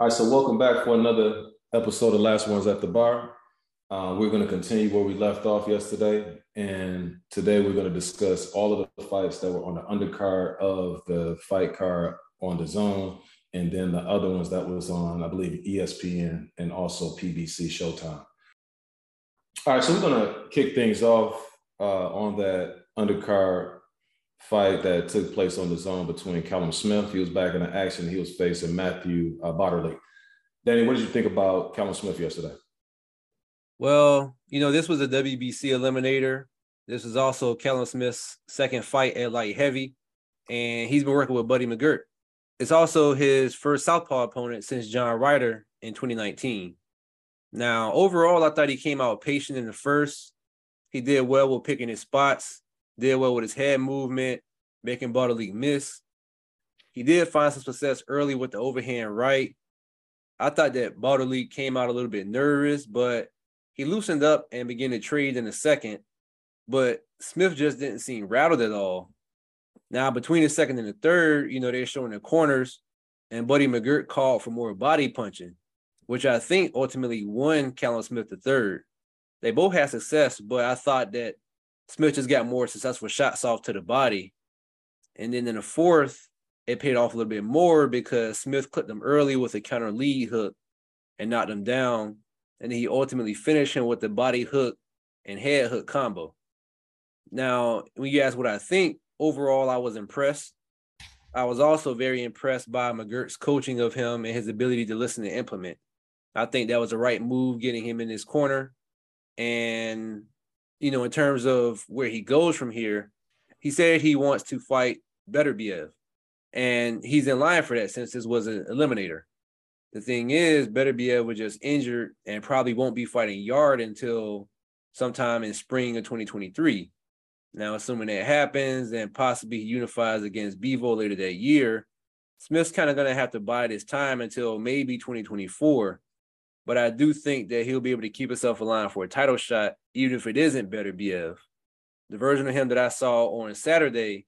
All right, so welcome back for another episode of Last Ones at the Bar. Uh, we're going to continue where we left off yesterday, and today we're going to discuss all of the fights that were on the undercard of the fight card on DAZN. and then the other ones that was on, I believe, ESPN and also PBC Showtime. All right, so we're going to kick things off uh, on that undercard fight that took place on DAZN between Callum Smith. He was back in the action. He was facing Matthew uh, Bauderlique. Danny, what did you think about Callum Smith yesterday? Well, you know, this was a WBC eliminator. This was also Callum Smith's second fight at light heavy, and he's been working with Buddy McGirt. It's also his first Southpaw opponent since John Ryder in 2019. Now, overall, I thought he came out patient in the first. He did well with picking his spots did well with his head movement, making Bauderlique miss. He did find some success early with the overhand right. I thought that Bauderlique came out a little bit nervous, but he loosened up and began to trade in a second. But Smith just didn't seem rattled at all. Now, between the second and the third, you know, they're showing the corners, and Buddy McGirt called for more body punching, which I think ultimately won Callum Smith the third. They both had success, but I thought that Smith just got more successful shots off to the body. And then in the fourth, it paid off a little bit more because Smith clipped him early with a counter lead hook and knocked him down. And he ultimately finished him with the body hook and head hook combo. Now, when you ask what I think, overall, I was impressed. I was also very impressed by McGirt's coaching of him and his ability to listen and implement. I think that was the right move, getting him in his corner. And you know, in terms of where he goes from here, he said he wants to fight Beterbiev. And he's in line for that since this was an eliminator. The thing is, Beterbiev was just injured and probably won't be fighting Yarde until sometime in spring of 2023. Now, assuming that happens, and possibly he unifies against Bivol later that year. Smith's kind of going to have to bide his time until maybe 2024 but I do think that he'll be able to keep himself aligned for a title shot, even if it isn't Beterbiev. The version of him that I saw on Saturday,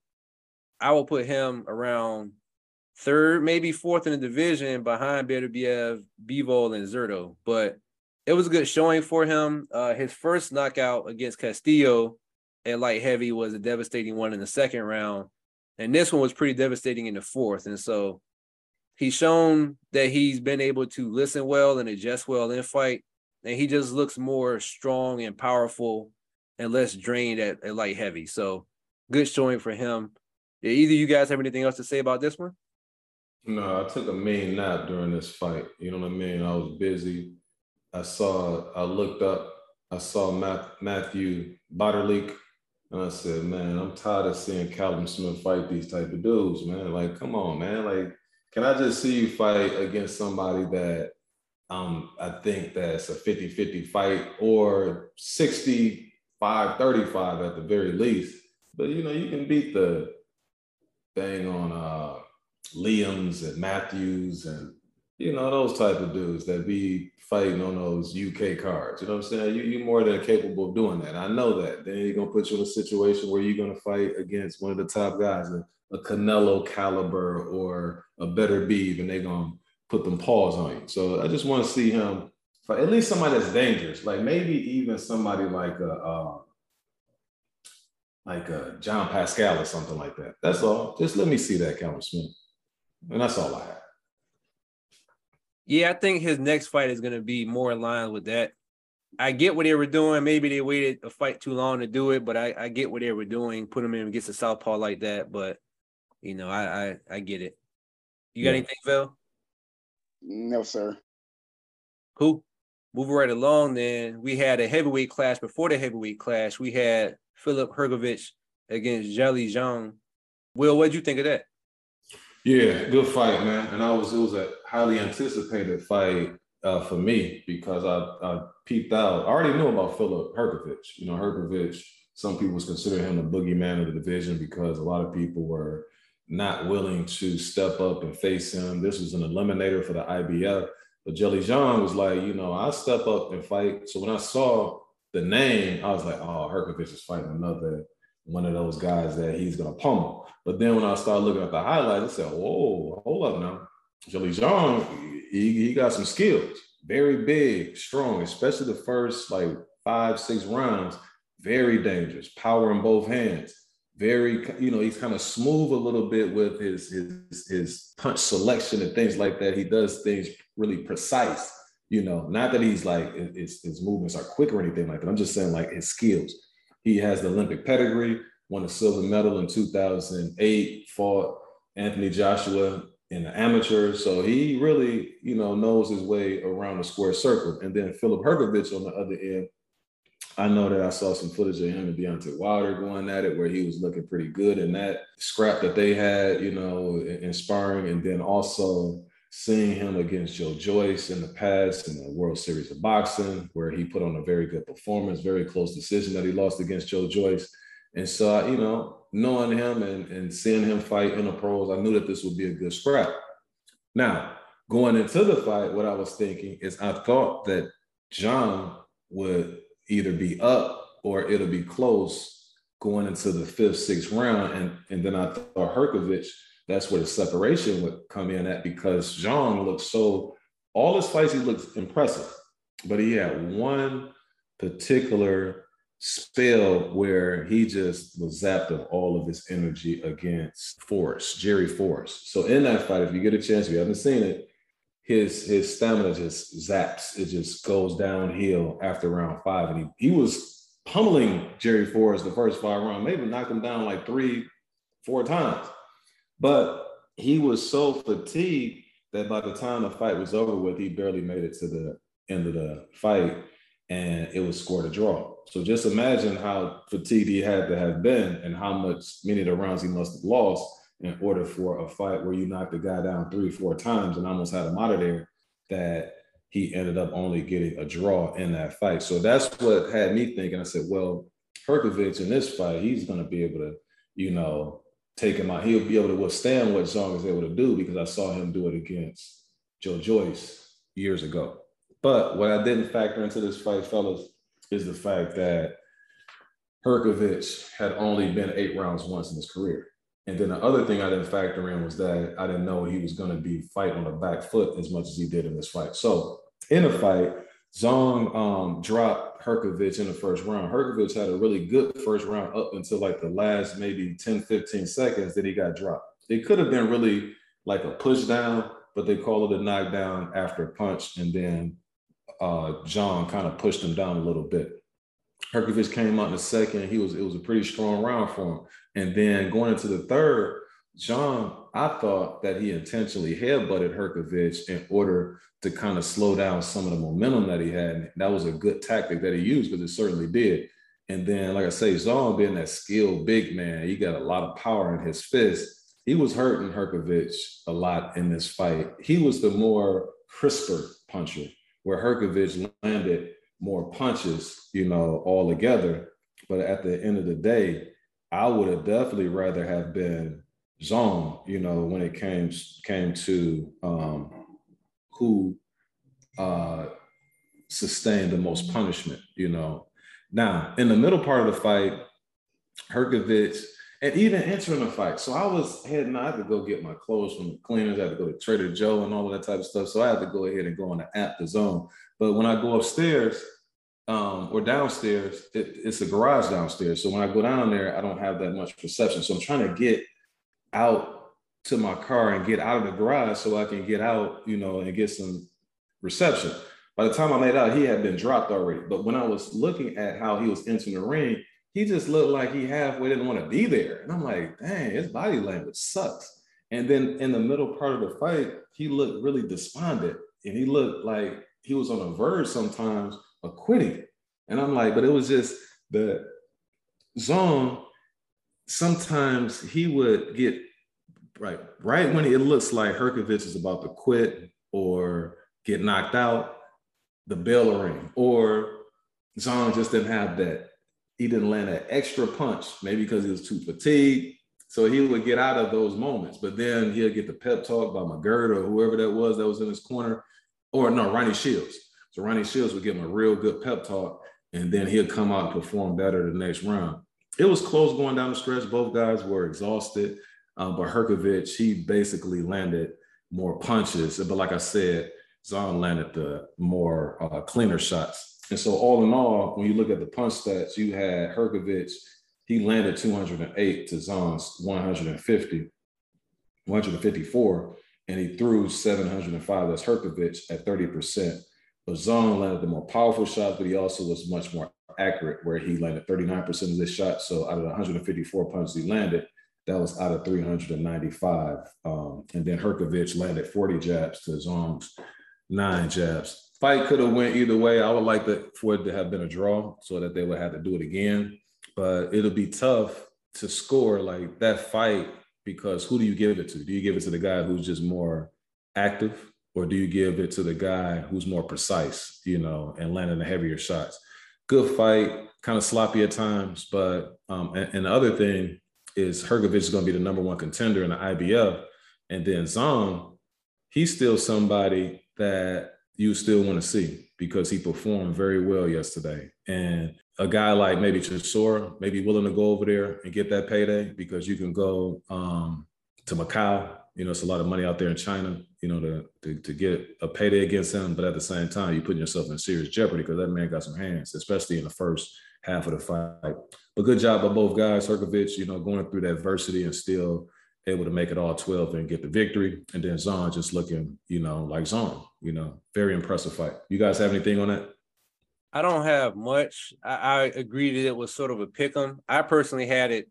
I will put him around third, maybe fourth in the division behind Beterbiev, Bivol, and Zurdo. But it was a good showing for him. Uh, his first knockout against Castillo at light heavy was a devastating one in the second round. And this one was pretty devastating in the fourth. And so he's shown that he's been able to listen well and adjust well in fight, and he just looks more strong and powerful and less drained at, at light heavy. So good showing for him. Either you guys have anything else to say about this one? No, I took a main nap during this fight. You know what I mean? I was busy. I saw, I looked up, I saw Matt, Matthew Bauderlique, and I said, man, I'm tired of seeing Callum Smith fight these type of dudes, man. Like, come on, man. Like, can I just see you fight against somebody that um, I think that's a 50-50 fight or 65 35 at the very least. But you know, you can beat the thing on uh Liams and Matthews and you know those type of dudes that be fighting on those UK cards. You know what I'm saying? You you more than capable of doing that. I know that. Then you're gonna put you in a situation where you're gonna fight against one of the top guys, a, a Canelo caliber or a Beterbiev, and they're gonna put them paws on you. So I just want to see him fight at least somebody that's dangerous, like maybe even somebody like a uh, like a John Pascal or something like that. That's all. Just let me see that, Calvin Smith, and that's all I have. Yeah, I think his next fight is going to be more in line with that. I get what they were doing. Maybe they waited a fight too long to do it, but I, I get what they were doing. Put him in against a southpaw like that, but you know, I I, I get it. You got yeah. anything, Phil? No, sir. Cool. Moving right along, then we had a heavyweight clash. Before the heavyweight clash, we had Filip Hrgovic against Zhilei Zhang. Will, what'd you think of that? Yeah, good fight, man. And I was it was a highly anticipated fight uh, for me because I, I peeped out. I already knew about Filip Hrgovic. You know, Hrgovic, some people consider him the boogeyman of the division because a lot of people were not willing to step up and face him. This was an eliminator for the IBF. But Zhilei Zhang was like, you know, I step up and fight. So when I saw the name, I was like, oh, Hrgovic is fighting another one of those guys that he's gonna pummel. But then when I started looking at the highlights, I said, whoa, hold up now. Zhilei Zhang, he, he got some skills. Very big, strong, especially the first like five, six rounds. Very dangerous. Power in both hands. Very, you know, he's kind of smooth a little bit with his his his punch selection and things like that. He does things really precise. You know, not that he's like his, his movements are quick or anything like that. I'm just saying like his skills. He has the Olympic pedigree. Won a silver medal in 2008. Fought Anthony Joshua in the amateur. So he really, you know, knows his way around the square circle. And then Filip Hrgovic on the other end, I know that I saw some footage of him and Deontay Wilder going at it where he was looking pretty good in that scrap that they had, you know, inspiring. And then also seeing him against Joe Joyce in the past in the World Series of Boxing, where he put on a very good performance, very close decision that he lost against Joe Joyce. And so, you know, knowing him and, and seeing him fight in the pros, I knew that this would be a good scrap. Now, going into the fight, what I was thinking is I thought that Zhang would either be up or it'll be close going into the fifth, sixth round. And, and then I thought Hrgovic, that's where the separation would come in at because Zhang looks so, all his fights, he looks impressive, but he had one particular spell where he just was zapped of all of his energy against Forrest, Jerry Forrest. So in that fight, if you get a chance, if you haven't seen it, his his stamina just zaps. It just goes downhill after round five. And he, he was pummeling Jerry Forrest the first five rounds, maybe knocked him down like three, four times. But he was so fatigued that by the time the fight was over with, he barely made it to the end of the fight and it was scored a draw. So just imagine how fatigued he had to have been and how much many of the rounds he must have lost in order for a fight where you knocked the guy down three, four times and almost had him out of there that he ended up only getting a draw in that fight. So that's what had me thinking. I said, well, Hrgovic in this fight, he's going to be able to, you know, take him out. He'll be able to withstand what Zhang is able to do because I saw him do it against Joe Joyce years ago. But what I didn't factor into this fight, fellas, is the fact that Hrgovic had only been eight rounds once in his career. And then the other thing I didn't factor in was that I didn't know he was going to be fighting on the back foot as much as he did in this fight. So in the fight, Zhang um, dropped Hrgovic in the first round. Hrgovic had a really good first round up until like the last maybe 10, 15 seconds that he got dropped. It could have been really like a push down, but they call it a knockdown after a punch. And then uh, Zhang kind of pushed him down a little bit. Hrgovic came out in the second. He was it was a pretty strong round for him. And then going into the third, Zhang, I thought that he intentionally headbutted Hrgovic in order to kind of slow down some of the momentum that he had. That was a good tactic that he used because it certainly did. And then, like I say, Zhang being that skilled big man, he got a lot of power in his fist. He was hurting Hrgovic a lot in this fight. He was the more crisper puncher where Hrgovic landed more punches, you know, all together. But at the end of the day, I would have definitely rather have been Zhang, you know, when it came came to um, who uh, sustained the most punishment, you know. Now, in the middle part of the fight, Hrgovic and even entering the fight. So I was heading, I had to go get my clothes from the cleaners. I had to go to Trader Joe and all of that type of stuff. So I had to go ahead and go on the app, DAZN. But when I go upstairs um, or downstairs, it, it's a garage downstairs. So when I go down there, I don't have that much perception. So I'm trying to get out to my car and get out of the garage so I can get out, you know, and get some reception. By the time I made out, he had been dropped already. But when I was looking at how he was entering the ring, he just looked like he halfway didn't want to be there. And I'm like, dang, his body language sucks. And then in the middle part of the fight, he looked really despondent and he looked like he was on a verge sometimes of quitting. And I'm like, but it was just the Zhang, Sometimes he would get right, right when it looks like Hrgovic is about to quit or get knocked out, the bell ring, or Zhang just didn't have that he didn't land an extra punch, maybe because he was too fatigued. So he would get out of those moments, but then he'll get the pep talk by McGirt or whoever that was that was in his corner, or no, Ronnie Shields. So Ronnie Shields would give him a real good pep talk, and then he'll come out and perform better the next round. It was close going down the stretch. Both guys were exhausted, um, but Hrgovic he basically landed more punches. But like I said, Zhang landed the more uh, cleaner shots. And so, all in all, when you look at the punch stats, you had Hrgovic, he landed 208 to Zhang's 150, 154, and he threw 705. That's Hrgovic at 30%. But Zhang landed the more powerful shots, but he also was much more accurate, where he landed 39% of his shots. So, out of the 154 punches he landed, that was out of 395. Um, and then Hrgovic landed 40 jabs to Zhang's nine jabs. Fight could have went either way. I would like for it to have been a draw so that they would have to do it again. But it'll be tough to score like that fight because who do you give it to? Do you give it to the guy who's just more active, or do you give it to the guy who's more precise, you know, and landing the heavier shots? Good fight, kind of sloppy at times, but um, and, and the other thing is Hrgovic is going to be the number one contender in the IBF, and then Zhang, he's still somebody that you still want to see because he performed very well yesterday. And a guy like maybe Chisora may be willing to go over there and get that payday because you can go um, to Macau. You know, it's a lot of money out there in China, you know, to, to, to get a payday against him. But at the same time, you're putting yourself in serious jeopardy because that man got some hands, especially in the first half of the fight. But good job by both guys. Hrgovic, you know, going through that adversity and still able to make it all 12 and get the victory. And then Zhang just looking, you know, like Zhang, you know, very impressive fight. You guys have anything on that? I don't have much. I, I agree that it was sort of a pick 'em. I personally had it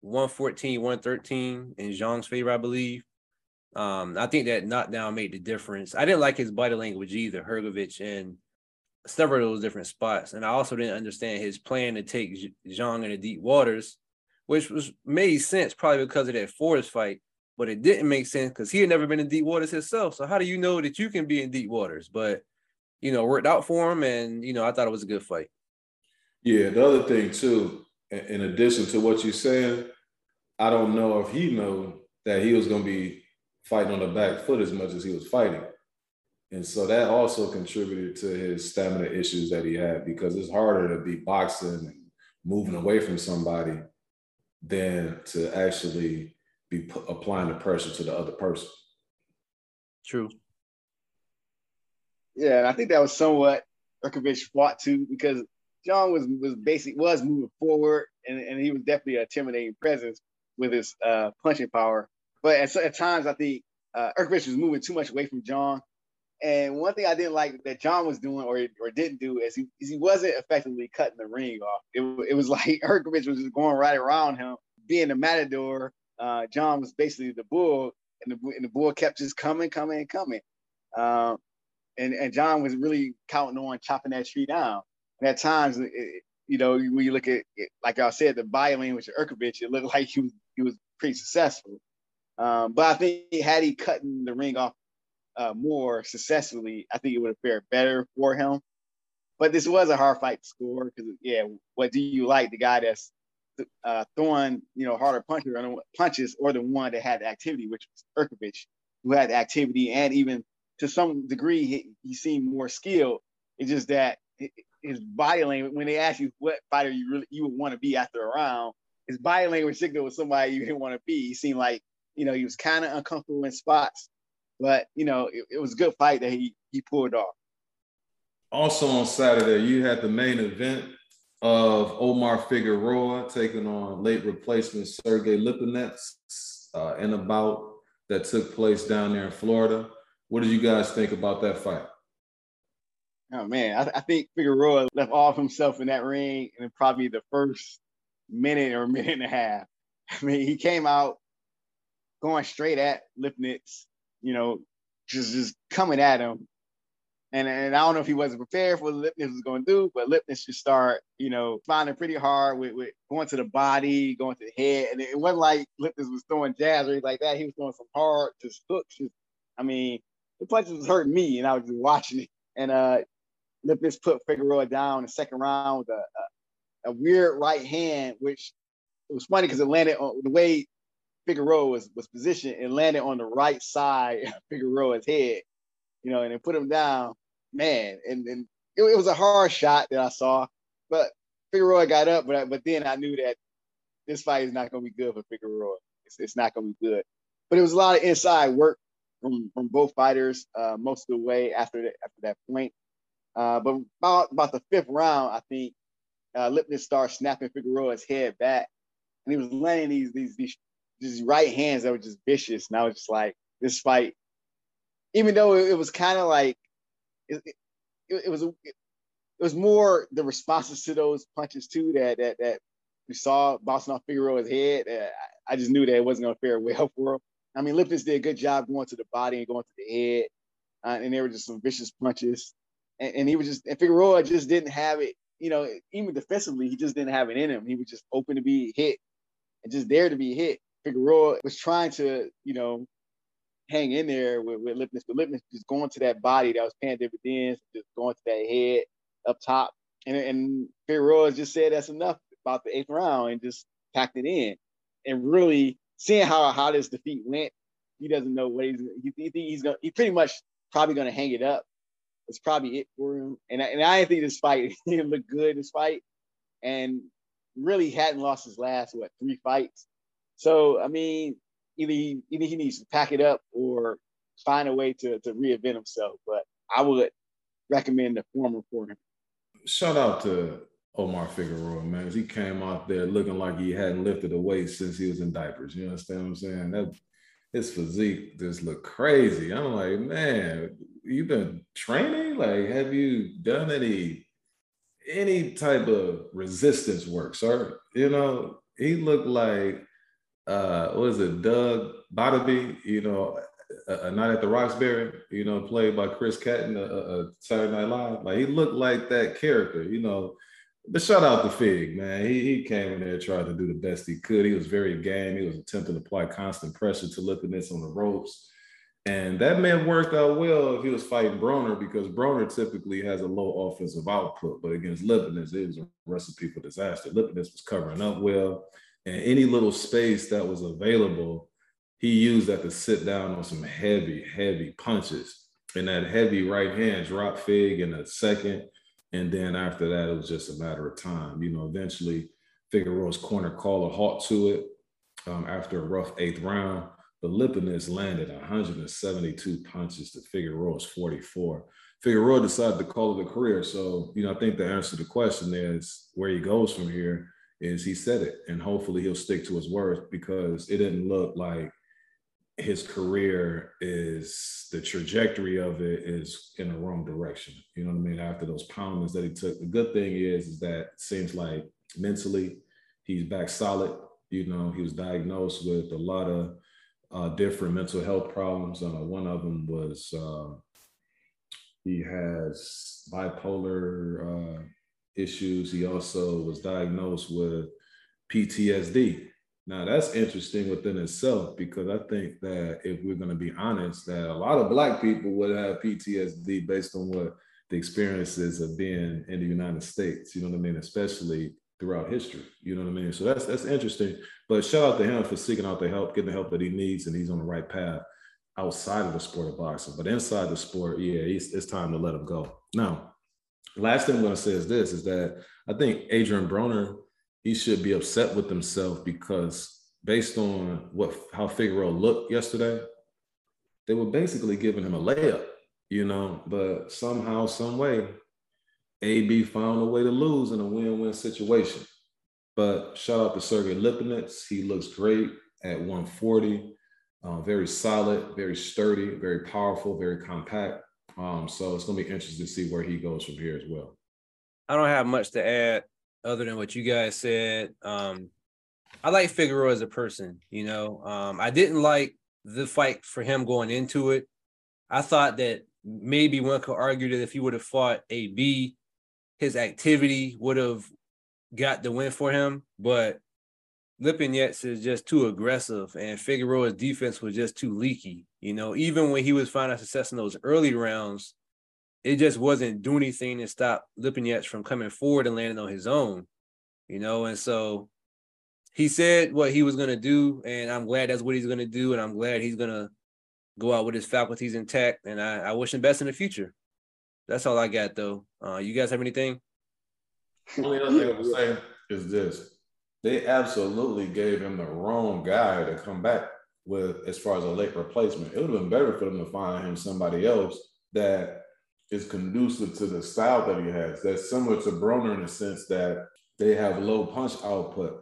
114, 113 in Zhang's favor, I believe. Um, I think that knockdown made the difference. I didn't like his body language either, Hrgovic, and several of those different spots. And I also didn't understand his plan to take Zhang into deep waters which was made sense probably because of that Forrest fight, but it didn't make sense because he had never been in deep waters himself. So how do you know that you can be in deep waters? But you know, worked out for him, and you know, I thought it was a good fight. Yeah, the other thing too, in addition to what you're saying, I don't know if he knew that he was going to be fighting on the back foot as much as he was fighting. And so that also contributed to his stamina issues that he had because it's harder to be boxing and moving away from somebody than to actually be p- applying the pressure to the other person. True. Yeah, and I think that was somewhat Hrgovic fought to because Zhang was was basic was moving forward and, and he was definitely a intimidating presence with his uh, punching power. But at, at times I think uh, was moving too much away from Zhang. And one thing I didn't like that Zhang was doing or, or didn't do is he, is he wasn't effectively cutting the ring off. It, it was like Hrgovic was just going right around him, being the matador. Uh, Zhang was basically the bull, and the, and the bull kept just coming, coming, and coming. Um, and, and Zhang was really counting on chopping that tree down. And at times, it, you know, when you look at it, like I said, the body language of Hrgovic, it looked like he was he was pretty successful. Um, but I think had he cutting the ring off uh, more successfully, I think it would have fared better for him. But this was a hard fight to score because, yeah, what do you like? The guy that's uh, throwing, you know, harder punches or, punches or the one that had the activity, which was Hrgovic, who had the activity and even to some degree, he, he seemed more skilled. It's just that his body language, when they ask you what fighter you really you would want to be after a round, his body language signal was somebody you didn't want to be. He seemed like, you know, he was kind of uncomfortable in spots but you know, it, it was a good fight that he he pulled off. Also on Saturday, you had the main event of Omar Figueroa taking on late replacement Sergey Lipinets uh, in a bout that took place down there in Florida. What did you guys think about that fight? Oh man, I, I think Figueroa left off himself in that ring in probably the first minute or minute and a half. I mean, he came out going straight at Lipinets, you know, just just coming at him. And, and I don't know if he wasn't prepared for what Lipinets was going to do, but Lipinets just start, you know, finding pretty hard with, with going to the body, going to the head. And it wasn't like Lipinets was throwing jabs or anything like that. He was throwing some hard, just hooks. Just, I mean, the punches was hurting me, and I was just watching it. And uh, Lipinets put Figueroa down in the second round with a, a, a weird right hand, which it was funny because it landed on the way Figueroa was, was positioned and landed on the right side of Figueroa's head, you know, and then put him down. Man, and, and it, it was a hard shot that I saw, but Figueroa got up, but but then I knew that this fight is not going to be good for Figueroa. It's, it's not going to be good. But it was a lot of inside work from from both fighters uh, most of the way after that after that point. Uh, but about about the fifth round, I think uh, Lipinets started snapping Figueroa's head back, and he was laying these these these these right hands that were just vicious. And I was just like, this fight, even though it, it was kind of like it, it, it was a, it, was more the responses to those punches too that that that we saw bouncing off Figueroa's head. I just knew that it wasn't to fare well for him. I mean, Lipinets did a good job going to the body and going to the head, uh, and there were just some vicious punches. And, and, he was just, and Figueroa just didn't have it. You know, even defensively, he just didn't have it in him. He was just open to be hit and just there to be hit. Figueroa was trying to, you know, hang in there with, with Lipinets, but Lipinets just going to that body that was paying dividends, just going to that head up top. And, and Figueroa just said that's enough about the eighth round and just packed it in. And really seeing how how this defeat went, he doesn't know what he's he, he he's gonna he pretty much probably gonna hang it up. It's probably it for him. And I, and I think this fight he looked good this fight, and really hadn't lost his last what three fights. So I mean, either he, either he needs to pack it up or find a way to to reinvent himself. But I would recommend the former for him. Shout out to Omar Figueroa, man. He came out there looking like he hadn't lifted a weight since he was in diapers. You understand what I'm saying? That his physique just looked crazy. I'm like, man, you've been training? Like, have you done any any type of resistance work, sir? You know, he looked like uh what is it, Doug Butabi, you know, a, a, night at the Roxbury, you know, played by Chris Kattan, a, a Saturday Night Live. Like he looked like that character, you know but shout out to Fig, man. He, he came in there tried to do the best he could. He was very game. He was attempting to apply constant pressure to Lipinets on the ropes. And that man worked out well if he was fighting Broner because Broner typically has a low offensive output. But against Lipinets, it was a recipe for disaster. Lipinets was covering up well. And any little space that was available, he used that to sit down on some heavy, heavy punches. And that heavy right hand dropped Fig in a second and then after that, it was just a matter of time. You know, eventually Figueroa's corner called a halt to it um, after a rough eighth round. But Lipinets landed 172 punches to Figueroa's 44. Figueroa decided to call it a career. So, you know, I think the answer to the question is where he goes from here is he said it. And hopefully he'll stick to his words because it didn't look like his career is the trajectory of it is in the wrong direction. You know what I mean? After those poundings that he took, the good thing is, is that seems like mentally he's back solid. You know, he was diagnosed with a lot of uh, different mental health problems. Uh, one of them was uh, he has bipolar uh, issues. He also was diagnosed with PTSD now that's interesting within itself because I think that if we're going to be honest, that a lot of black people would have PTSD based on what the experiences of being in the United States. You know what I mean? Especially throughout history. You know what I mean? So that's that's interesting. But shout out to him for seeking out the help, getting the help that he needs, and he's on the right path outside of the sport of boxing. But inside the sport, yeah, it's, it's time to let him go. Now, last thing I'm going to say is this: is that I think Adrian Broner he should be upset with himself because based on what how Figueroa looked yesterday, they were basically giving him a layup, you know. But somehow, some way, AB found a way to lose in a win-win situation. But shout out to Sergey Lipinets. He looks great at 140. Uh, very solid, very sturdy, very powerful, very compact. Um, so it's going to be interesting to see where he goes from here as well. I don't have much to add other than what you guys said. Um, I like Figueroa as a person. You know, um, I didn't like the fight for him going into it. I thought that maybe one could argue that if he would have fought AB, his activity would have got the win for him. But Lipinets is just too aggressive, and Figueroa's defense was just too leaky. You know, even when he was finding success in those early rounds, it just wasn't doing anything to stop Lipinets from coming forward and landing on his own, you know. And so he said what he was gonna do, and I'm glad that's what he's gonna do, and I'm glad he's gonna go out with his faculties intact. And I, I wish him best in the future. That's all I got though. Uh, you guys have anything? The only other thing I'm saying is this: they absolutely gave him the wrong guy to come back. with as far as a late replacement. It would have been better for them to find him somebody else that is conducive to the style that he has. That's similar to Broner in the sense that they have low punch output.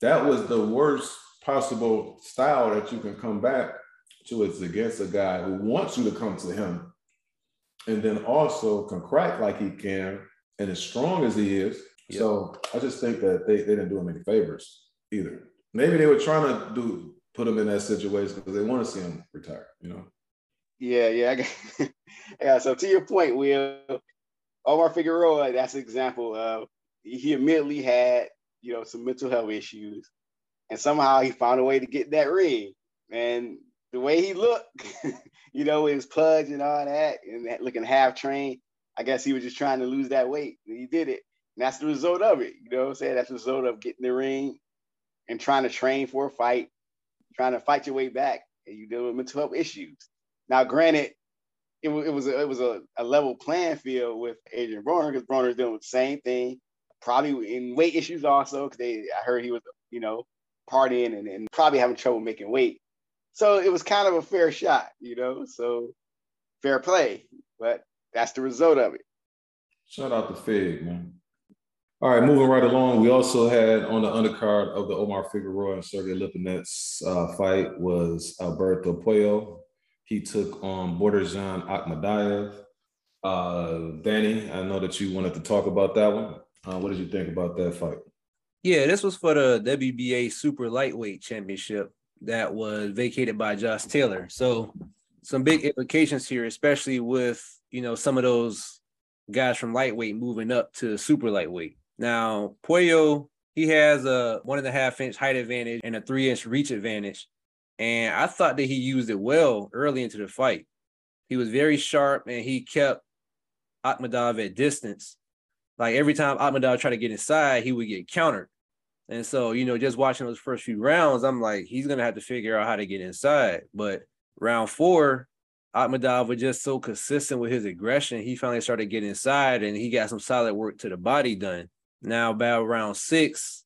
That was the worst possible style that you can come back to. It's against a guy who wants you to come to him and then also can crack like he can and as strong as he is. Yep. So I just think that they, they didn't do him any favors either. Maybe they were trying to do put him in that situation because they want to see him retire, you know? Yeah, yeah. I got, yeah. So to your point, Will, Omar Figueroa, that's an example of he admittedly had, you know, some mental health issues. And somehow he found a way to get that ring. And the way he looked, you know, his pudge and all that, and looking half trained, I guess he was just trying to lose that weight. And he did it. And that's the result of it. You know what I'm saying? That's the result of getting the ring and trying to train for a fight, trying to fight your way back. And you deal with mental health issues. Now, granted, it, it was a, it was a, a level playing field with Adrian Broner because Broner's doing the same thing, probably in weight issues also because they I heard he was you know partying and, and probably having trouble making weight. So it was kind of a fair shot, you know. So fair play, but that's the result of it. Shout out to Fig, man. All right, moving right along. We also had on the undercard of the Omar Figueroa and Sergey Lipinets uh, fight was Alberto Puello. He took on Borderjan Akhmedov. Uh, Danny, I know that you wanted to talk about that one. Uh, what did you think about that fight? Yeah, this was for the WBA Super Lightweight Championship that was vacated by Josh Taylor. So some big implications here, especially with you know some of those guys from lightweight moving up to super lightweight. Now Puello, he has a one and a half inch height advantage and a three inch reach advantage. And I thought that he used it well early into the fight. He was very sharp and he kept Akhmedov at distance. Like every time Akhmedov tried to get inside, he would get countered. And so, you know, just watching those first few rounds, I'm like, he's gonna have to figure out how to get inside. But round four, Akhmedov was just so consistent with his aggression. He finally started getting inside and he got some solid work to the body done. Now, about round six,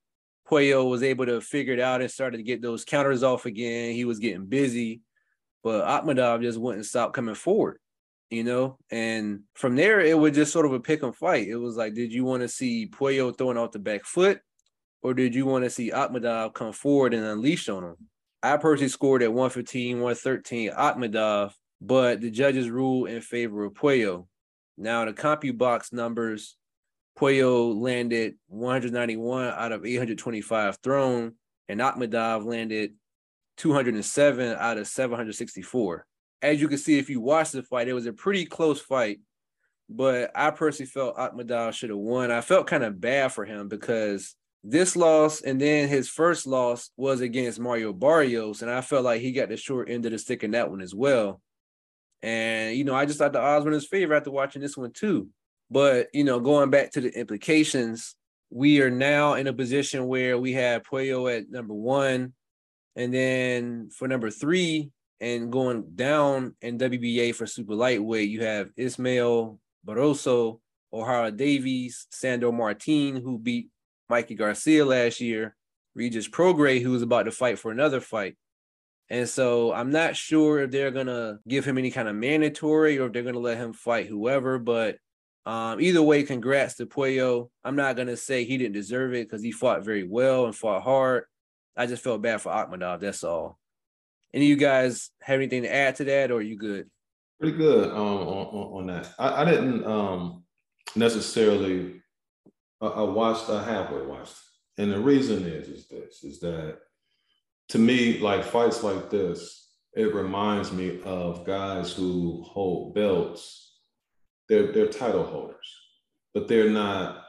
Puello was able to figure it out and started to get those counters off again. He was getting busy, but Akhmedov just wouldn't stop coming forward, you know. And from there, it was just sort of a pick and fight. It was like, did you want to see Puello throwing off the back foot, or did you want to see Akhmedov come forward and unleash on him? I personally scored at 115, 113 Akhmedov, but the judges ruled in favor of Puello. Now the CompuBox numbers Puello landed 191 out of 825 thrown, and Akhmedov landed 207 out of 764. As you can see, if you watch the fight, it was a pretty close fight, but I personally felt Akhmedov should have won. I felt kind of bad for him because this loss and then his first loss was against Mario Barrios, and I felt like he got the short end of the stick in that one as well. And you know, I just thought the odds were in his favor after watching this one too. But you know, going back to the implications, we are now in a position where we have Puello at number one, and then for number three, and going down in WBA for super lightweight, you have Ismael Barroso, Ohara Davies, Sandor Martin, who beat Mikey Garcia last year, Regis Prograis, who was about to fight for another fight. And so I'm not sure if they're gonna give him any kind of mandatory or if they're gonna let him fight whoever, but um, either way, congrats to Puello. I'm not gonna say he didn't deserve it because he fought very well and fought hard. I just felt bad for Akhmedov. That's all. Any of you guys have anything to add to that, or are you good? Pretty good um, on, on, that. I, I didn't um, necessarily. I, I watched. I halfway watched, and the reason is is this: is that to me, like fights like this, it reminds me of guys who hold belts they're they're title holders, but they're not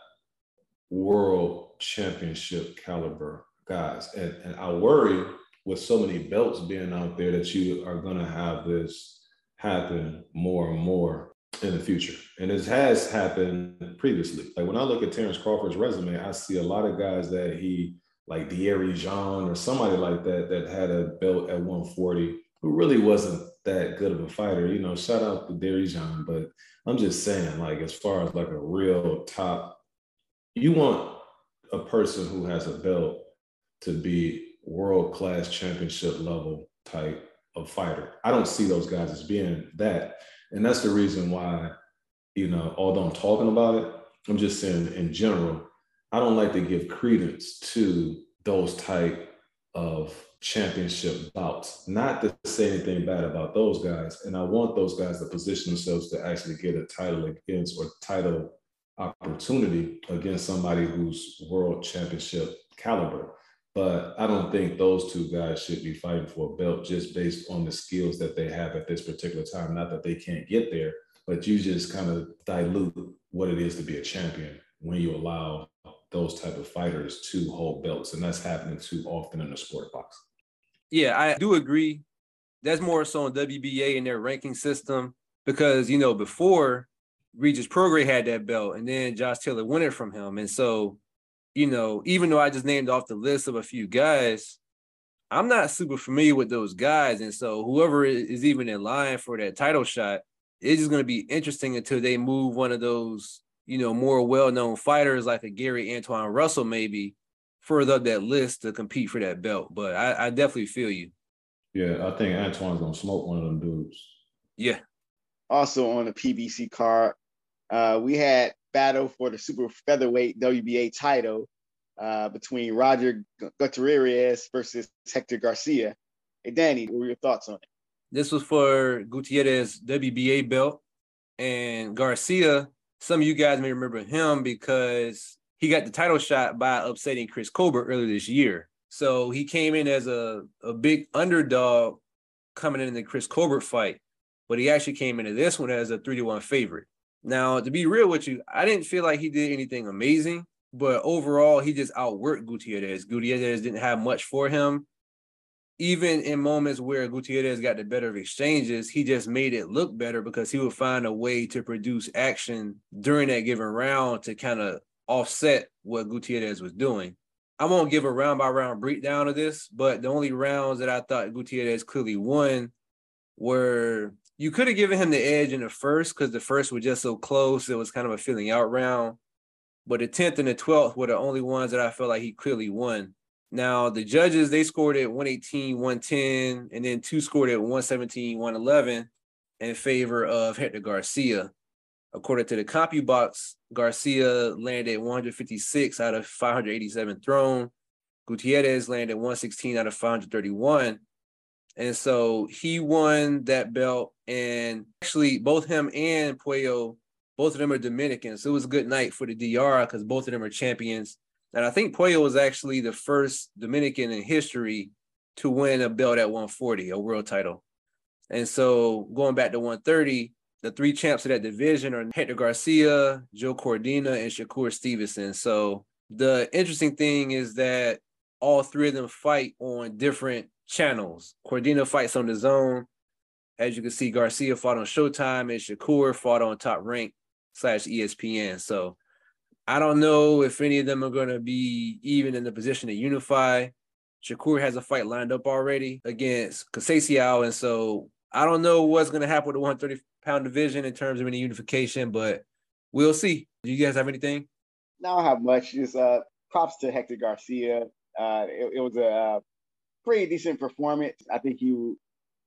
world championship caliber guys. And, and I worry with so many belts being out there that you are going to have this happen more and more in the future. And it has happened previously. Like when I look at Terence Crawford's resume, I see a lot of guys that he, like Dierry Jean or somebody like that, that had a belt at 140 who really wasn't that good of a fighter. You know, shout out to Jean, but I'm just saying, like, as far as like a real top, you want a person who has a belt to be world class championship level type of fighter. I don't see those guys as being that. And that's the reason why, you know, although I'm talking about it, I'm just saying in general, I don't like to give credence to those type of championship bouts. Not to say anything bad about those guys. And I want those guys to position themselves to actually get a title against or title opportunity against somebody who's world championship caliber. But I don't think those two guys should be fighting for a belt just based on the skills that they have at this particular time. Not that they can't get there, but you just kind of dilute what it is to be a champion when you allow those type of fighters to hold belts. And that's happening too often in the sport box. Yeah, I do agree. That's more so on WBA and their ranking system because, you know, before Regis Prograis had that belt and then Josh Taylor won it from him. And so you know, even though I just named off the list of a few guys, I'm not super familiar with those guys. And so whoever is even in line for that title shot, it's just going to be interesting until they move one of those, you know, more well-known fighters like a Gary Antuanne Russell maybe further up that list to compete for that belt. But I, I definitely feel you. Yeah, I think Antuanne's gonna smoke one of them dudes. Yeah. Also on the PBC card, uh, we had battle for the super featherweight WBA title uh, between Roger Gutierrez versus Hector Garcia. Hey, Danny, what were your thoughts on it? This was for Gutierrez WBA belt. And Garcia, some of you guys may remember him because he got the title shot by upsetting Chris Colbert earlier this year. So he came in as a, a big underdog coming in the Chris Colbert fight, but he actually came into this one as a three to one favorite. Now, to be real with you, I didn't feel like he did anything amazing, but overall, he just outworked Gutierrez. Gutierrez didn't have much for him. Even in moments where Gutierrez got the better of exchanges, he just made it look better because he would find a way to produce action during that given round to kind of offset what Gutierrez was doing. I won't give a round by round breakdown of this, but the only rounds that I thought Gutierrez clearly won were you could have given him the edge in the first because the first was just so close. It was kind of a feeling out round. But the 10th and the 12th were the only ones that I felt like he clearly won. Now, the judges, they scored at 118, 110, and then two scored at 117, 111 in favor of Hector Garcia. According to the CompuBox, Garcia landed 156 out of 587 thrown. Gutierrez landed 116 out of 531. And so he won that belt. And actually, both him and Puello, both of them are Dominicans. So it was a good night for the DR because both of them are champions. And I think Puello was actually the first Dominican in history to win a belt at 140, a world title. And so going back to 130, the three champs of that division are Hector Garcia, Joe Cordina, and Shakur Stevenson. So the interesting thing is that all three of them fight on different channels. Cordina fights on DAZN. As you can see, Garcia fought on Showtime and Shakur fought on Top Rank slash ESPN. So I don't know if any of them are going to be even in the position to unify. Shakur has a fight lined up already against Conceição. And so I don't know what's going to happen with the 130 pound division in terms of any unification, but we'll see. Do you guys have anything? No, I don't have much. Just uh, props to Hector Garcia. Uh, it, it was a uh, pretty decent performance. I think you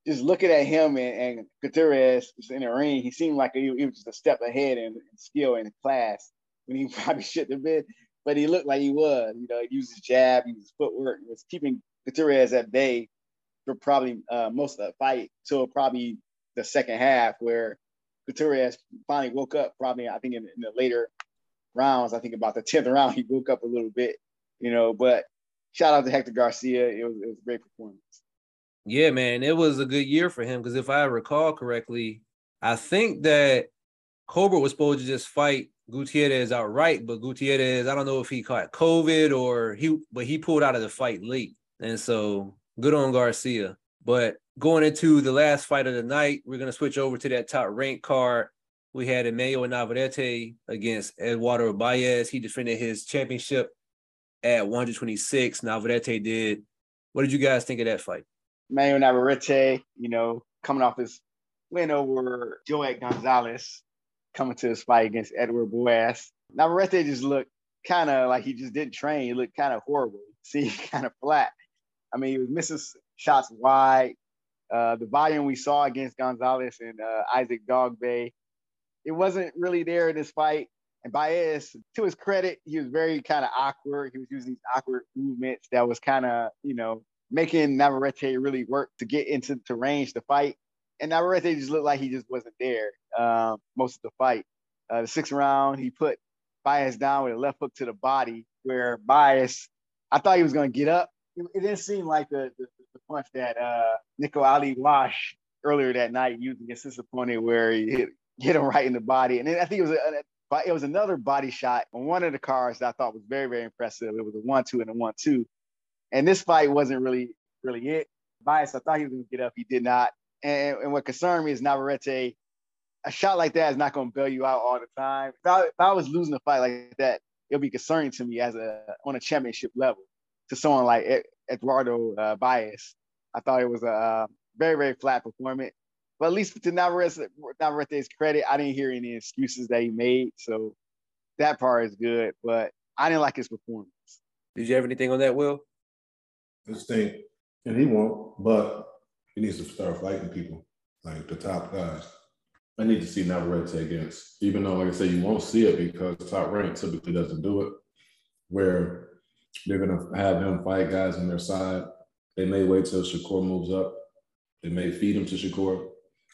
just looking at him and, and Gutierrez in the ring, he seemed like he, he was just a step ahead in, in skill and class when he probably shouldn't have been, but he looked like he was. You know, he used his jab, he used his footwork, was keeping Gutierrez at bay probably uh, most of the fight till probably the second half where Gutierrez finally woke up. Probably, I think in, in the later rounds, I think about the tenth round, he woke up a little bit. You know, but shout out to Hector Garcia. It was, it was a great performance. Yeah, man, it was a good year for him because if I recall correctly, I think that Colbert was supposed to just fight Gutierrez outright, but Gutierrez, I don't know if he caught COVID or he, but he pulled out of the fight late, and so good on Garcia. But going into the last fight of the night, we're gonna switch over to that top ranked card. We had Emmanuel Navarrete against Eduardo Baez. He defended his championship at 126. Navarrete did. What did you guys think of that fight? Manuel Navarrete, you know, coming off his win over Joet Gonzalez, coming to his fight against Edward Baez. Navarrete just looked kind of like he just didn't train. He looked kind of horrible. See, kind of flat. I mean, he was missing shots wide. Uh, the volume we saw against Gonzalez and uh, Isaac Dogboe, it wasn't really there in this fight. And Baez, to his credit, he was very kind of awkward. He was using these awkward movements that was kind of, you know, making Navarrete really work to get into to range to fight. And Navarrete just looked like he just wasn't there um, most of the fight. Uh, the sixth round, he put Baez down with a left hook to the body, where Baez, I thought he was going to get up. It, didn't seem like the, the, the punch that uh, Nico Ali Walsh earlier that night used against his opponent, where he hit, hit him right in the body. And then I think it was a, it was another body shot on one of the cars that I thought was very, very impressive. It was a one-two and a one-two. And this fight wasn't really, really it. Bias, I thought he was going to get up. He did not. And, and what concerned me is Navarrete. A shot like that is not going to bail you out all the time. If I, if I was losing a fight like that, it'll be concerning to me as a on a championship level to someone like Eduardo uh, Baez. I thought it was a very, very flat performance. But at least to Navarrete, Navarrete's credit, I didn't hear any excuses that he made. So that part is good. But I didn't like his performance. Did you have anything on that, Will? This thing, and he won't, but he needs to start fighting people, like the top guys. I need to see Navarrete against, even though, like I said, you won't see it because top rank typically doesn't do it, where they're to have him fight guys on their side. They may wait till Shakur moves up. They may feed him to Shakur.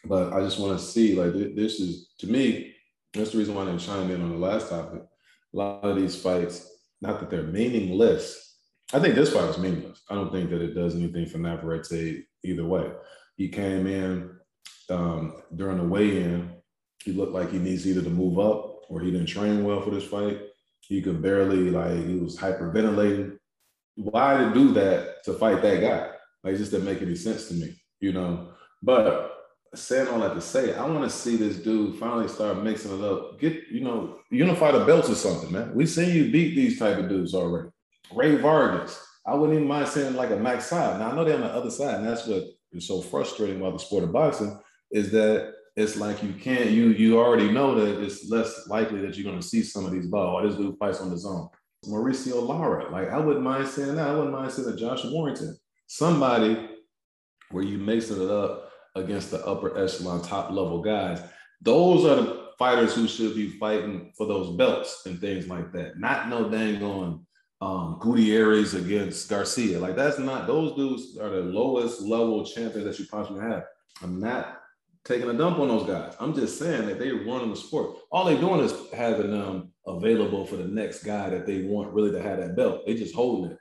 But I just want to see, like, this is, to me, that's the reason why I didn't chime in on the last topic. A lot of these fights, not that they're meaningless. I think this fight was meaningless. I don't think that it does anything for Navarrete either way. He came in um, during the weigh-in. He looked like he needs either to move up or he didn't train well for this fight. He could barely like he was hyperventilating. Why to do that to fight that guy? Like just didn't make any sense to me, you know. But saying all that to say, I want to see this dude finally start mixing it up. Get you know, unify the belts or something, man. We seen you beat these type of dudes already. Rey Vargas, I wouldn't even mind seeing like a Max Saad. Now I know they're on the other side, and that's what is so frustrating about the sport of boxing is that it's like you can't you you already know that it's less likely that you're going to see some of these balls. Oh, this dude fights on DAZN. Mauricio Lara, like I wouldn't mind saying that. I wouldn't mind saying that Josh Warrington, somebody where you mixing it up against the upper echelon, top level guys. Those are the fighters who should be fighting for those belts and things like that. Not no dang on um, Gutierrez against Garcia. Like that's not those dudes are the lowest level champions that you possibly have. I'm not taking a dump on those guys. I'm just saying that they're running the sport. All they're doing is having them available for the next guy that they want really to have that belt. They just holding it.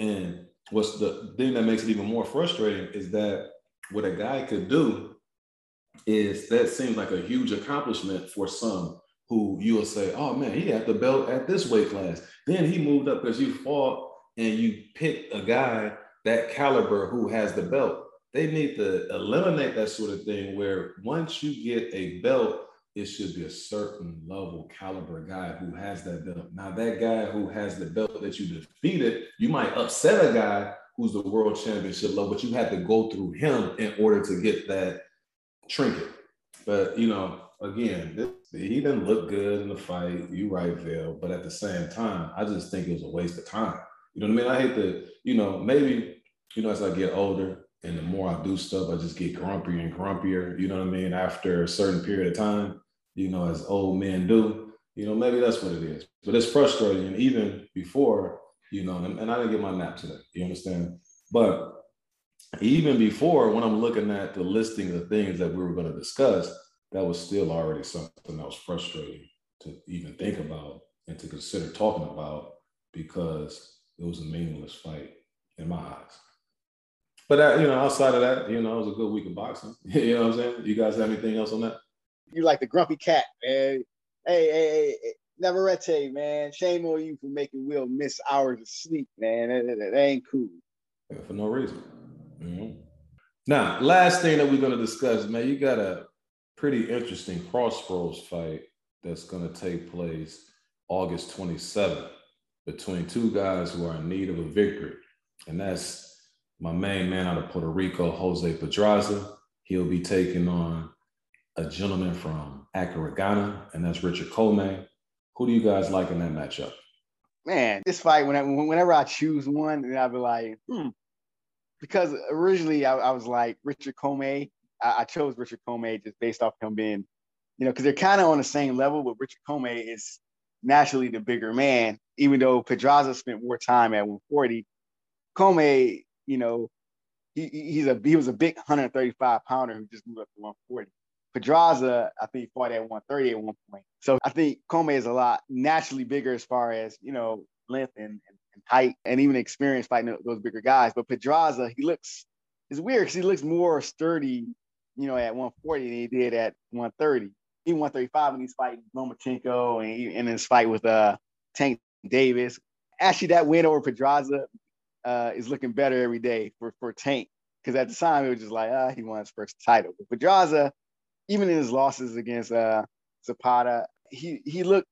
And what's the thing that makes it even more frustrating is that what a guy could do is that seems like a huge accomplishment for some who you will say, oh man, he had the belt at this weight class. Then he moved up because you fought and you picked a guy that caliber who has the belt. They need to eliminate that sort of thing where once you get a belt, it should be a certain level caliber guy who has that belt. Now, that guy who has the belt that you defeated, you might upset a guy who's the world championship level, but you had to go through him in order to get that trinket. But you know, again, this, he didn't look good in the fight. You right, Vale. But at the same time, I just think it was a waste of time. You know what I mean? I hate to, you know, maybe, you know, as I get older and the more I do stuff, I just get grumpier and grumpier. You know what I mean? After a certain period of time, you know, as old men do, you know, maybe that's what it is. But it's frustrating. And even before you know, and, and I didn't get my nap today. You understand? But even before, when I'm looking at the listing of things that we were going to discuss, that was still already something that was frustrating to even think about and to consider talking about because it was a meaningless fight in my eyes. But you know, outside of that, you know, it was a good week of boxing. you know what I'm saying? You guys have anything else on that? You like the grumpy cat, man. Hey, hey, hey, Navarrete, man, shame on you for making Will miss hours of sleep, man. That, that, that ain't cool. Yeah, for no reason. Mm-hmm. Now, last thing that we're going to discuss, man, you got a pretty interesting crossroads fight that's going to take place August 27th between two guys who are in need of a victory. And that's my main man out of Puerto Rico, Jose Pedraza. He'll be taking on a gentleman from Accra, and that's Richard Commey. Who do you guys like in that matchup? Man, this fight, whenever, whenever I choose one, I'll be like, hmm, because originally I, I was like Richard Commey. I, I, chose Richard Commey just based off him being, you know, because they're kind of on the same level, but Richard Commey is naturally the bigger man, even though Pedraza spent more time at 140. Commey, you know, he, he's a he was a big 135 pounder who just moved up to 140. Pedraza, I think, fought at 130 at one point. So I think Commey is a lot naturally bigger as far as, you know, length and, and, and height and even experience fighting those bigger guys. But Pedraza, he looks, it's weird because he looks more sturdy, you know, at 140 than he did at 130. Even 135 when he's fighting Lomachenko and he, in his fight with uh, Tank Davis. Actually, that win over Pedraza uh, is looking better every day for, for Tank. Because at the time, it was just like, ah, he won his first title. But Pedraza, even in his losses against uh, Zepeda, he he looked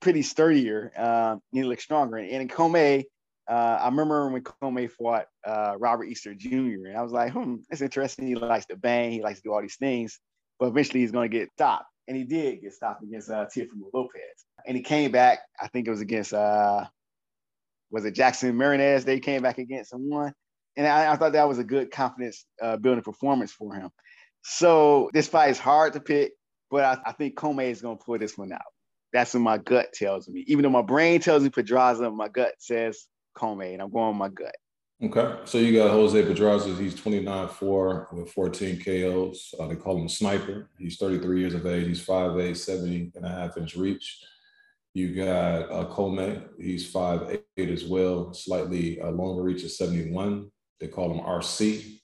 pretty sturdier. Uh, he looked stronger. And in Commey, uh, I remember when Commey fought uh, Robert Easter Jr. And I was like, hmm, that's interesting. He likes to bang. He likes to do all these things. But eventually he's going to get stopped. And he did get stopped against uh, Teofimo Lopez. And he came back, I think it was against, uh, was it Jackson Marinez? They came back against someone. And I, I thought that was a good confidence uh, building performance for him. So this fight is hard to pick, but I, I think Commey is going to pull this one out. That's what my gut tells me. Even though my brain tells me Pedraza, my gut says Commey, and I'm going my gut. Okay. So you got Jose Pedraza. He's 29 4 with 14 KOs. Uh, they call him sniper. He's 33 years of age. He's 5'8, 70 and a half inch reach. You got uh, Commey. He's 5'8 as well, slightly uh, longer reach at 71. They call him RC.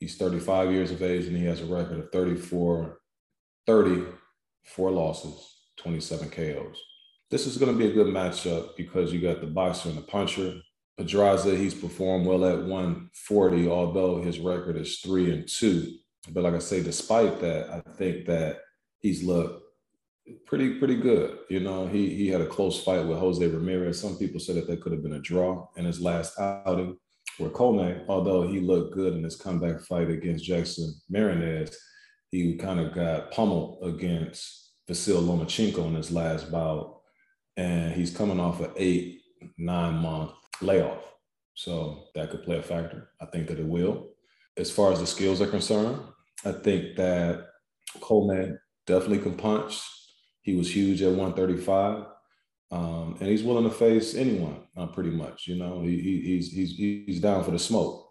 He's 35 years of age and he has a record of 34, 30, four losses, 27 KOs. This is going to be a good matchup because you got the boxer and the puncher. Pedraza, he's performed well at 140, although his record is three and two. But like I say, despite that, I think that he's looked pretty pretty good. You know, he he had a close fight with Jose Ramirez. Some people said that that could have been a draw in his last outing where Coleman, although he looked good in his comeback fight against Jackson Marinez, he kind of got pummeled against Vasyl Lomachenko in his last bout. And he's coming off an eight, nine month layoff. So that could play a factor. I think that it will. As far as the skills are concerned, I think that Coleman definitely can punch. He was huge at 135. Um, and he's willing to face anyone, uh, pretty much. You know, he, he, he's he's he's down for the smoke.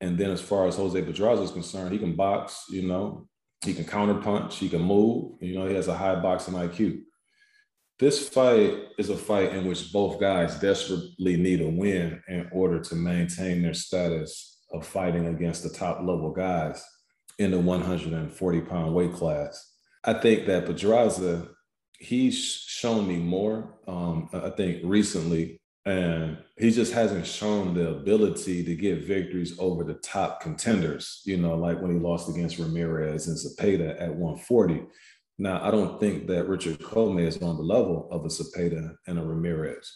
And then as far as Jose Pedraza is concerned, he can box. You know, he can counter punch. He can move. You know, he has a high boxing IQ. This fight is a fight in which both guys desperately need a win in order to maintain their status of fighting against the top level guys in the 140 pound weight class. I think that Pedraza he's shown me more, um, I think, recently. And he just hasn't shown the ability to get victories over the top contenders, you know, like when he lost against Ramirez and Zepeda at 140. Now, I don't think that Richard Commey is on the level of a Zepeda and a Ramirez.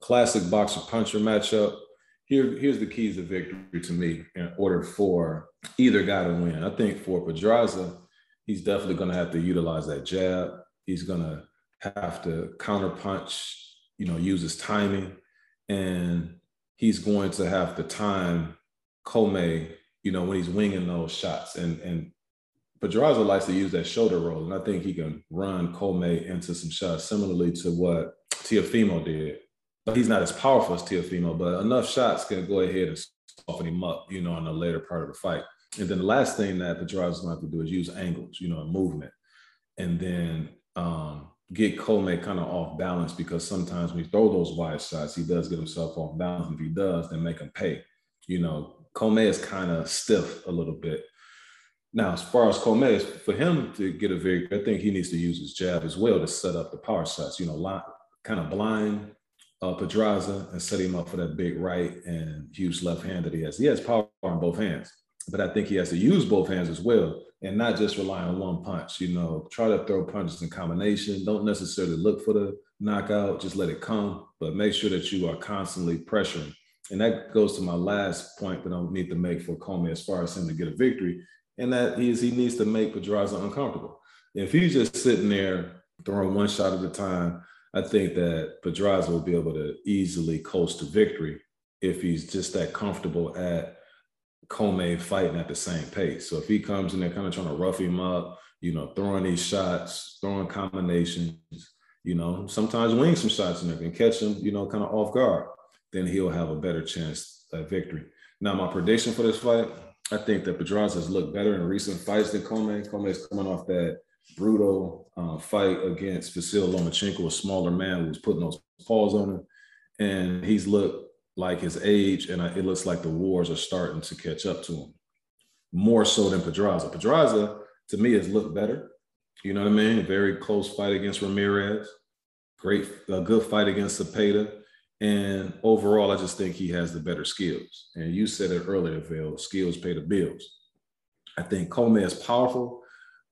Classic boxer puncher matchup. Here, here's the keys to victory to me in order for either guy to win. I think for Pedraza, he's definitely going to have to utilize that jab. He's to have to counterpunch, you know, use his timing, and he's going to have to time Commey, you know, when he's winging those shots. And and Pedraza likes to use that shoulder roll, and I think he can run Commey into some shots similarly to what Teofimo did. But he's not as powerful as Teofimo, but enough shots can go ahead and soften him up, you know, in the later part of the fight. And then the last thing that Pedraza's going to have to do is use angles, you know, and movement. And then um, get Coleman kind of off balance because sometimes when he throw those wide shots, he does get himself off balance. If he does, then make him pay. You know, Coleman is kind of stiff a little bit. Now, as far as Coleman, for him to get a very, I think he needs to use his jab as well to set up the power shots. You know, line, kind of blind uh, Pedraza and set him up for that big right and huge left hand that he has. He has power on both hands, but I think he has to use both hands as well and not just rely on one punch. You know, try to throw punches in combination. Don't necessarily look for the knockout, just let it come, but make sure that you are constantly pressuring. And that goes to my last point that I need to make for Commey as far as him to get a victory, and that is he needs to make Pedraza uncomfortable. If he's just sitting there throwing one shot at a time, I think that Pedraza will be able to easily coast to victory if he's just that comfortable at Commey fighting at the same pace. So if he comes in there kind of trying to rough him up, you know, throwing these shots, throwing combinations, you know, sometimes wing some shots in there and catch him, you know, kind of off guard, then he'll have a better chance at victory. Now, my prediction for this fight, I think that Pedraza's looked better in recent fights than Commey. Commey's coming off that brutal uh, fight against Vasyl Lomachenko, a smaller man who was putting those paws on him. And he's looked like his age, and it looks like the wars are starting to catch up to him more so than Pedraza. Pedraza, to me, has looked better. You know what I mean? A very close fight against Ramirez, great, a good fight against Zepeda. And overall, I just think he has the better skills. And you said it earlier, Phil, skills pay the bills. I think Commey is powerful,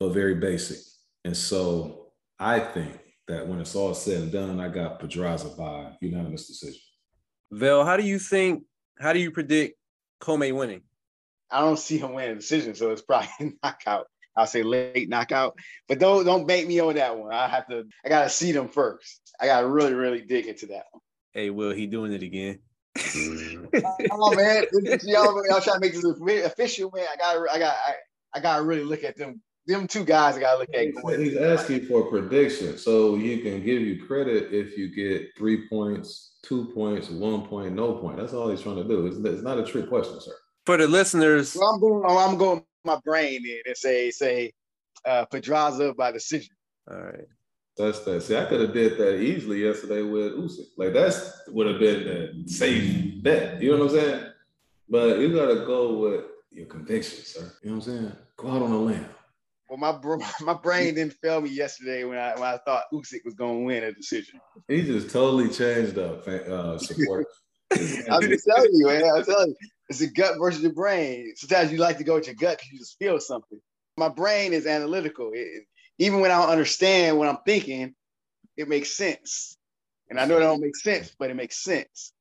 but very basic. And so I think that when it's all said and done, I got Pedraza by unanimous decision. Vel, how do you think, how do you predict Commey winning? I don't see him winning a decision, so it's probably a knockout. I'll say late knockout, but don't don't bait me on that one. I have to. I gotta see them first. I gotta really really dig into that one. Hey, Will, he doing it again? oh man, y'all, y'all trying to make this official, man. I gotta, I got, I, I gotta really look at them. Them two guys, I gotta look at. He's asking for a prediction, so you can give you credit if you get three points two points, one point, no point. That's all he's trying to do. It's, it's not a trick question, sir. For the listeners, well, I'm going. I'm going my brain in and say say uh, Pedraza by decision. All right. That's that. See, I could have did that easily yesterday with Usyk. Like that's would have been the safe bet. You know what I'm saying? But you gotta go with your convictions, sir. You know what I'm saying? Go out on a limb. Well, my my brain didn't fail me yesterday when I when I thought Usyk was going to win a decision. He just totally changed up uh, support. I'm just telling you, man. I'm telling you, it's the gut versus the brain. Sometimes you like to go with your gut because you just feel something. My brain is analytical. It, even when I don't understand what I'm thinking, it makes sense. And I know it don't make sense, but it makes sense.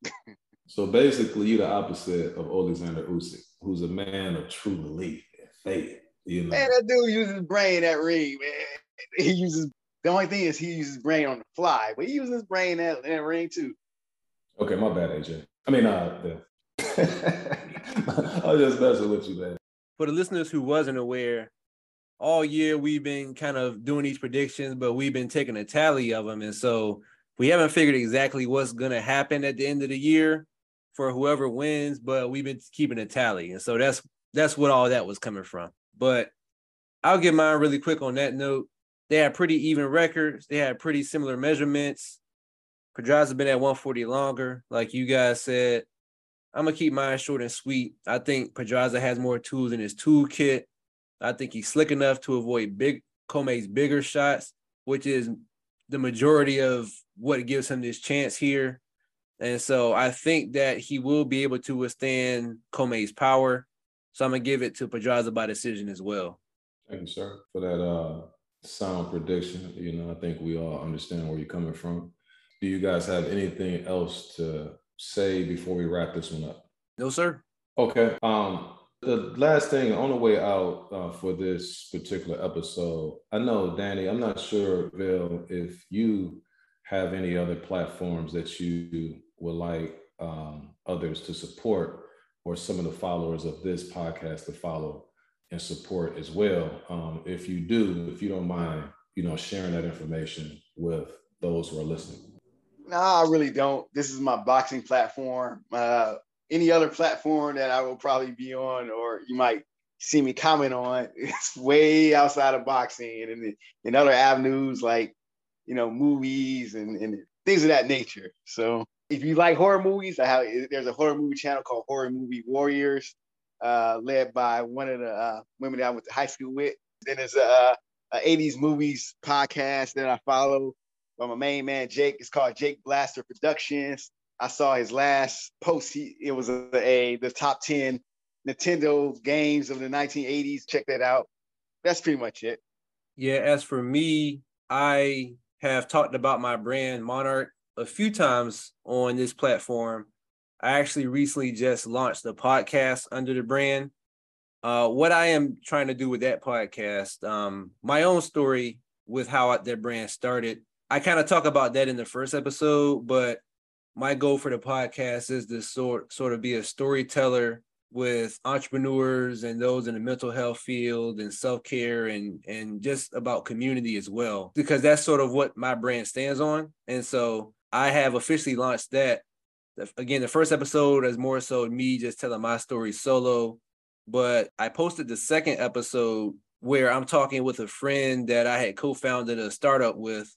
so basically, you're the opposite of Alexander Usyk, who's a man of true belief and faith. You know? Man, that dude uses his brain at ring, man. He uses the only thing is he uses his brain on the fly, but he uses his brain at, at ring too. Okay, my bad, AJ. I mean, uh, I was just messing with you, man. For the listeners who wasn't aware, all year we've been kind of doing these predictions, but we've been taking a tally of them, and so we haven't figured exactly what's going to happen at the end of the year for whoever wins, but we've been keeping a tally, and so that's that's what all that was coming from. But I'll get mine really quick on that note. They had pretty even records. They had pretty similar measurements. Pedraza been at 140 longer, like you guys said. I'm gonna keep mine short and sweet. I think Pedraza has more tools in his toolkit. I think he's slick enough to avoid big Commey's bigger shots, which is the majority of what gives him this chance here. And so I think that he will be able to withstand Commey's power. So I'm gonna give it to Pedraza by decision as well. Thank you, sir, for that uh, sound prediction. You know, I think we all understand where you're coming from. Do you guys have anything else to say before we wrap this one up? No, sir. Okay. Um, the last thing on the way out uh, for this particular episode, I know Danny. I'm not sure, Bill, if you have any other platforms that you would like um, others to support or some of the followers of this podcast to follow and support as well. Um, if you do, if you don't mind, you know, sharing that information with those who are listening. No, I really don't. This is my boxing platform. Uh, any other platform that I will probably be on, or you might see me comment on, it's way outside of boxing and in, in other avenues like, you know, movies and, and things of that nature. So if you like horror movies, I have there's a horror movie channel called Horror Movie Warriors, uh, led by one of the uh, women that I went to high school with. Then there's a, a 80s movies podcast that I follow by my main man Jake. It's called Jake Blaster Productions. I saw his last post. He, it was a, a the top 10 Nintendo games of the 1980s. Check that out. That's pretty much it. Yeah, as for me, I have talked about my brand Monarch a few times on this platform. I actually recently just launched a podcast under the brand. Uh, what I am trying to do with that podcast, um, my own story with how that brand started. I kind of talk about that in the first episode, but my goal for the podcast is to sort sort of be a storyteller with entrepreneurs and those in the mental health field and self-care and and just about community as well because that's sort of what my brand stands on and so i have officially launched that again the first episode is more so me just telling my story solo but i posted the second episode where i'm talking with a friend that i had co-founded a startup with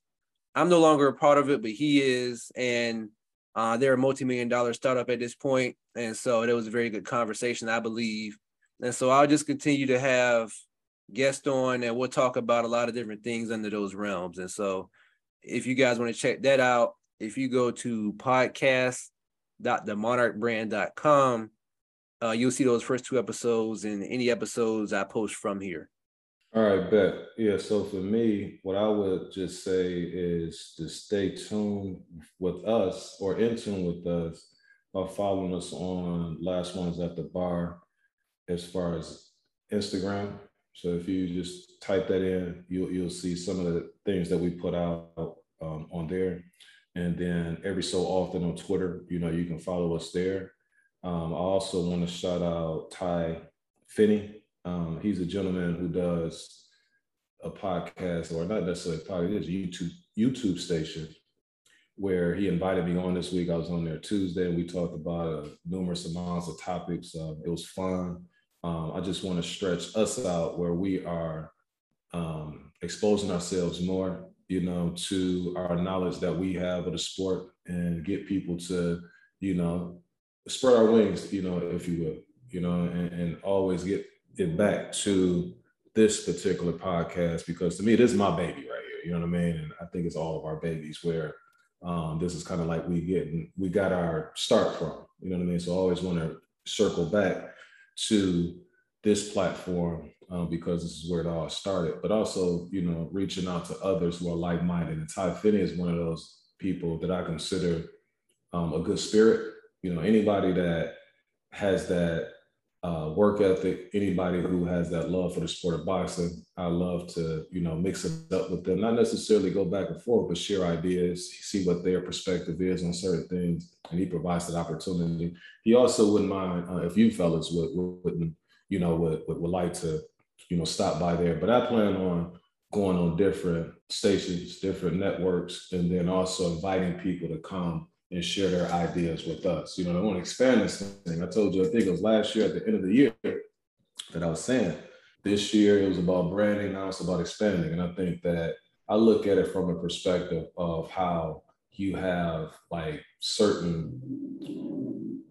i'm no longer a part of it but he is and uh, they're a multi-million dollar startup at this point, and so it was a very good conversation, I believe. And so I'll just continue to have guests on, and we'll talk about a lot of different things under those realms. And so, if you guys want to check that out, if you go to podcast.themonarchbrand.com, uh, you'll see those first two episodes and any episodes I post from here. All right, bet. Yeah. So for me, what I would just say is to stay tuned with us or in tune with us by following us on Last Ones at the Bar as far as Instagram. So if you just type that in, you'll you'll see some of the things that we put out um, on there. And then every so often on Twitter, you know, you can follow us there. Um, I also want to shout out Ty Finney. Um, he's a gentleman who does a podcast, or not necessarily a podcast, it's a YouTube YouTube station where he invited me on this week. I was on there Tuesday, and we talked about uh, numerous amounts of topics. Uh, it was fun. Um, I just want to stretch us out where we are um, exposing ourselves more, you know, to our knowledge that we have of the sport, and get people to, you know, spread our wings, you know, if you will, you know, and, and always get it back to this particular podcast because to me, this is my baby right here. You know what I mean? And I think it's all of our babies where um, this is kind of like we get we got our start from. You know what I mean? So I always want to circle back to this platform um, because this is where it all started. But also, you know, reaching out to others who are like-minded. And Ty Finney is one of those people that I consider um, a good spirit. You know, anybody that has that uh, work ethic, anybody who has that love for the sport of boxing, I love to, you know, mix it up with them, not necessarily go back and forth, but share ideas, see what their perspective is on certain things. And he provides that opportunity. He also wouldn't mind uh, if you fellas would, wouldn't, you know, would, would, would like to, you know, stop by there. But I plan on going on different stations, different networks, and then also inviting people to come and share their ideas with us. You know, I want to expand this thing. I told you, I think it was last year at the end of the year that I was saying this year it was about branding, now it's about expanding. And I think that I look at it from a perspective of how you have like certain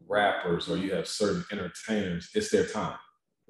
rappers or you have certain entertainers, it's their time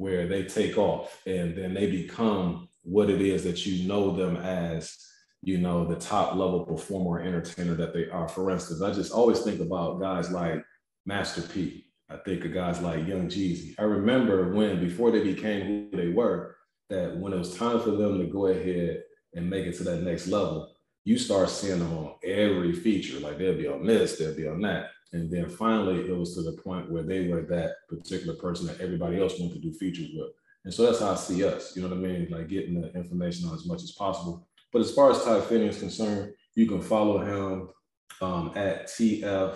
where they take off and then they become what it is that you know them as you know, the top level performer or entertainer that they are. For instance, I just always think about guys like Master P. I think of guys like Young Jeezy. I remember when, before they became who they were, that when it was time for them to go ahead and make it to that next level, you start seeing them on every feature. Like they'll be on this, they'll be on that. And then finally, it was to the point where they were that particular person that everybody else wanted to do features with. And so that's how I see us. You know what I mean? Like getting the information on as much as possible but as far as Ty Finney is concerned, you can follow him um, at TF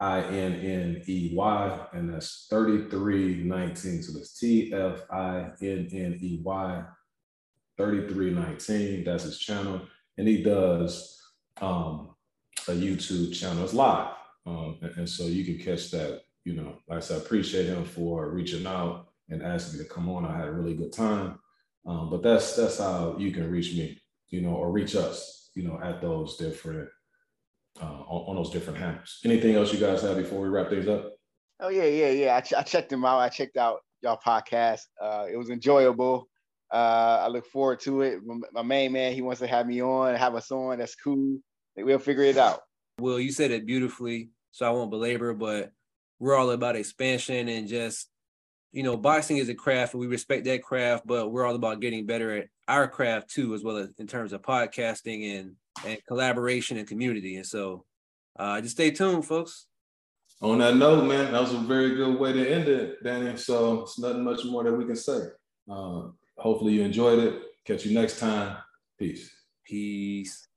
I N N E Y, and that's 3319. So that's T F I N N E Y 3319. That's his channel. And he does um, a YouTube channel. It's live. Um, and, and, so you can catch that. You know, like I said, I appreciate him for reaching out and asking me to come on. I had a really good time. Um, but that's that's how you can reach me you know, or reach us, you know, at those different uh, on, on, those different handles. Anything else you guys have before we wrap things up? Oh yeah, yeah, yeah. I, ch- I checked them out. I checked out y'all podcast. Uh, it was enjoyable. Uh, I look forward to it. My main man, he wants to have me on, have us on. That's cool. We'll figure it out. Will, you said it beautifully, so I won't belabor, but we're all about expansion and just you know, boxing is a craft and we respect that craft, but we're all about getting better at our craft too, as well as in terms of podcasting and, and collaboration and community. And so uh, just stay tuned, folks. On that note, man, that was a very good way to end it, Danny. So it's nothing much more that we can say. Uh, hopefully you enjoyed it. Catch you next time. Peace. Peace.